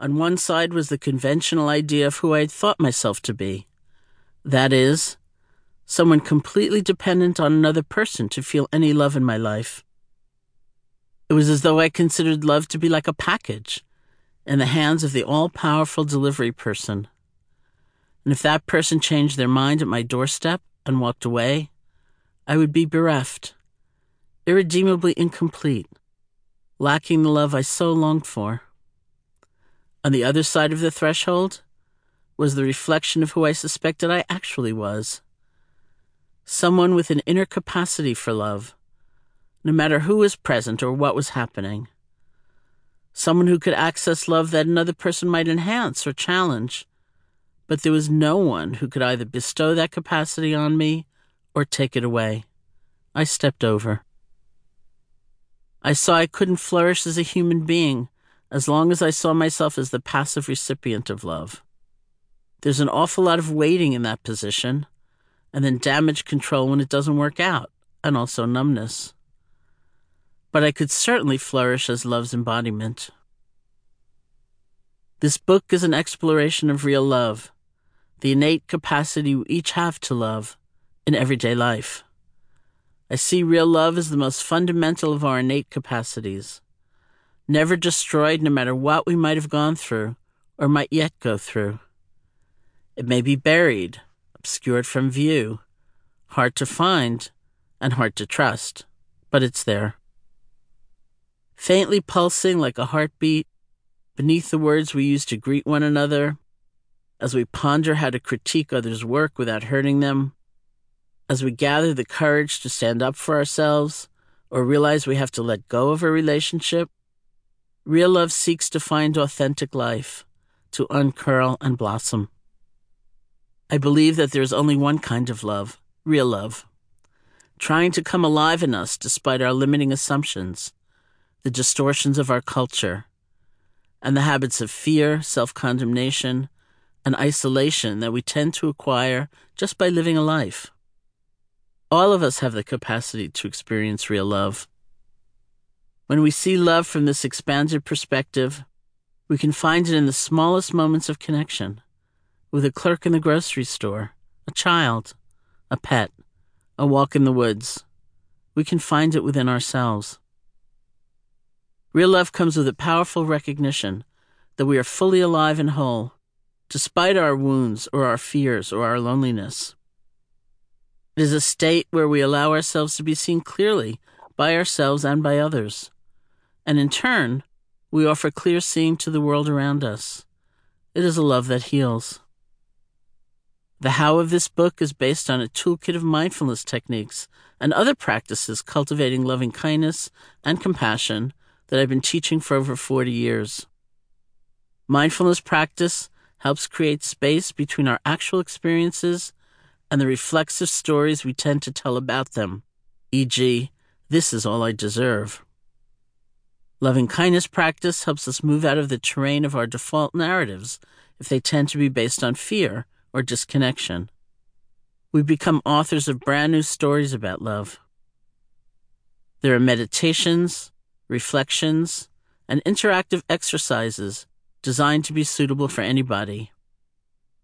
On one side was the conventional idea of who I had thought myself to be. That is, someone completely dependent on another person to feel any love in my life. It was as though I considered love to be like a package in the hands of the all powerful delivery person. And if that person changed their mind at my doorstep and walked away, I would be bereft, irredeemably incomplete, lacking the love I so longed for. On the other side of the threshold was the reflection of who I suspected I actually was someone with an inner capacity for love, no matter who was present or what was happening. Someone who could access love that another person might enhance or challenge, but there was no one who could either bestow that capacity on me or take it away. I stepped over. I saw I couldn't flourish as a human being as long as I saw myself as the passive recipient of love. There's an awful lot of waiting in that position, and then damage control when it doesn't work out, and also numbness. But I could certainly flourish as love's embodiment. This book is an exploration of real love, the innate capacity we each have to love in everyday life. I see real love as the most fundamental of our innate capacities, never destroyed no matter what we might have gone through or might yet go through. It may be buried, obscured from view, hard to find, and hard to trust, but it's there. Faintly pulsing like a heartbeat beneath the words we use to greet one another, as we ponder how to critique others' work without hurting them, as we gather the courage to stand up for ourselves or realize we have to let go of a relationship, real love seeks to find authentic life, to uncurl and blossom. I believe that there is only one kind of love, real love, trying to come alive in us despite our limiting assumptions, the distortions of our culture, and the habits of fear, self condemnation, and isolation that we tend to acquire just by living a life. All of us have the capacity to experience real love. When we see love from this expanded perspective, we can find it in the smallest moments of connection with a clerk in the grocery store, a child, a pet, a walk in the woods. We can find it within ourselves. Real love comes with a powerful recognition that we are fully alive and whole, despite our wounds or our fears or our loneliness. It is a state where we allow ourselves to be seen clearly by ourselves and by others. And in turn, we offer clear seeing to the world around us. It is a love that heals. The how of this book is based on a toolkit of mindfulness techniques and other practices cultivating loving kindness and compassion that I've been teaching for over 40 years. Mindfulness practice helps create space between our actual experiences and the reflexive stories we tend to tell about them, e.g., this is all I deserve. Loving kindness practice helps us move out of the terrain of our default narratives if they tend to be based on fear or disconnection. We become authors of brand new stories about love. There are meditations, reflections, and interactive exercises designed to be suitable for anybody.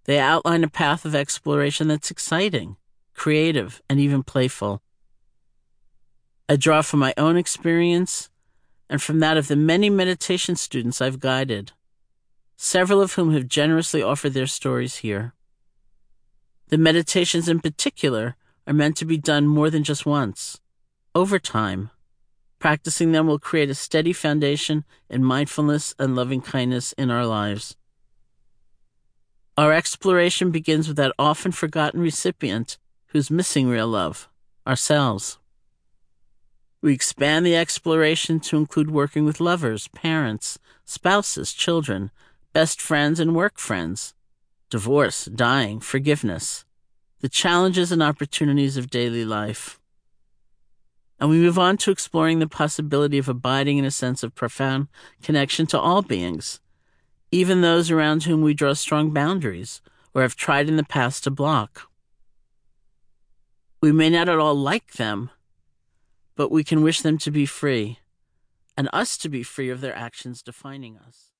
They outline a path of exploration that's exciting, creative, and even playful. I draw from my own experience and from that of the many meditation students I've guided, several of whom have generously offered their stories here. The meditations in particular are meant to be done more than just once, over time. Practicing them will create a steady foundation in mindfulness and loving kindness in our lives. Our exploration begins with that often forgotten recipient who's missing real love ourselves. We expand the exploration to include working with lovers, parents, spouses, children, best friends, and work friends divorce, dying, forgiveness, the challenges and opportunities of daily life. And we move on to exploring the possibility of abiding in a sense of profound connection to all beings, even those around whom we draw strong boundaries or have tried in the past to block. We may not at all like them, but we can wish them to be free, and us to be free of their actions defining us.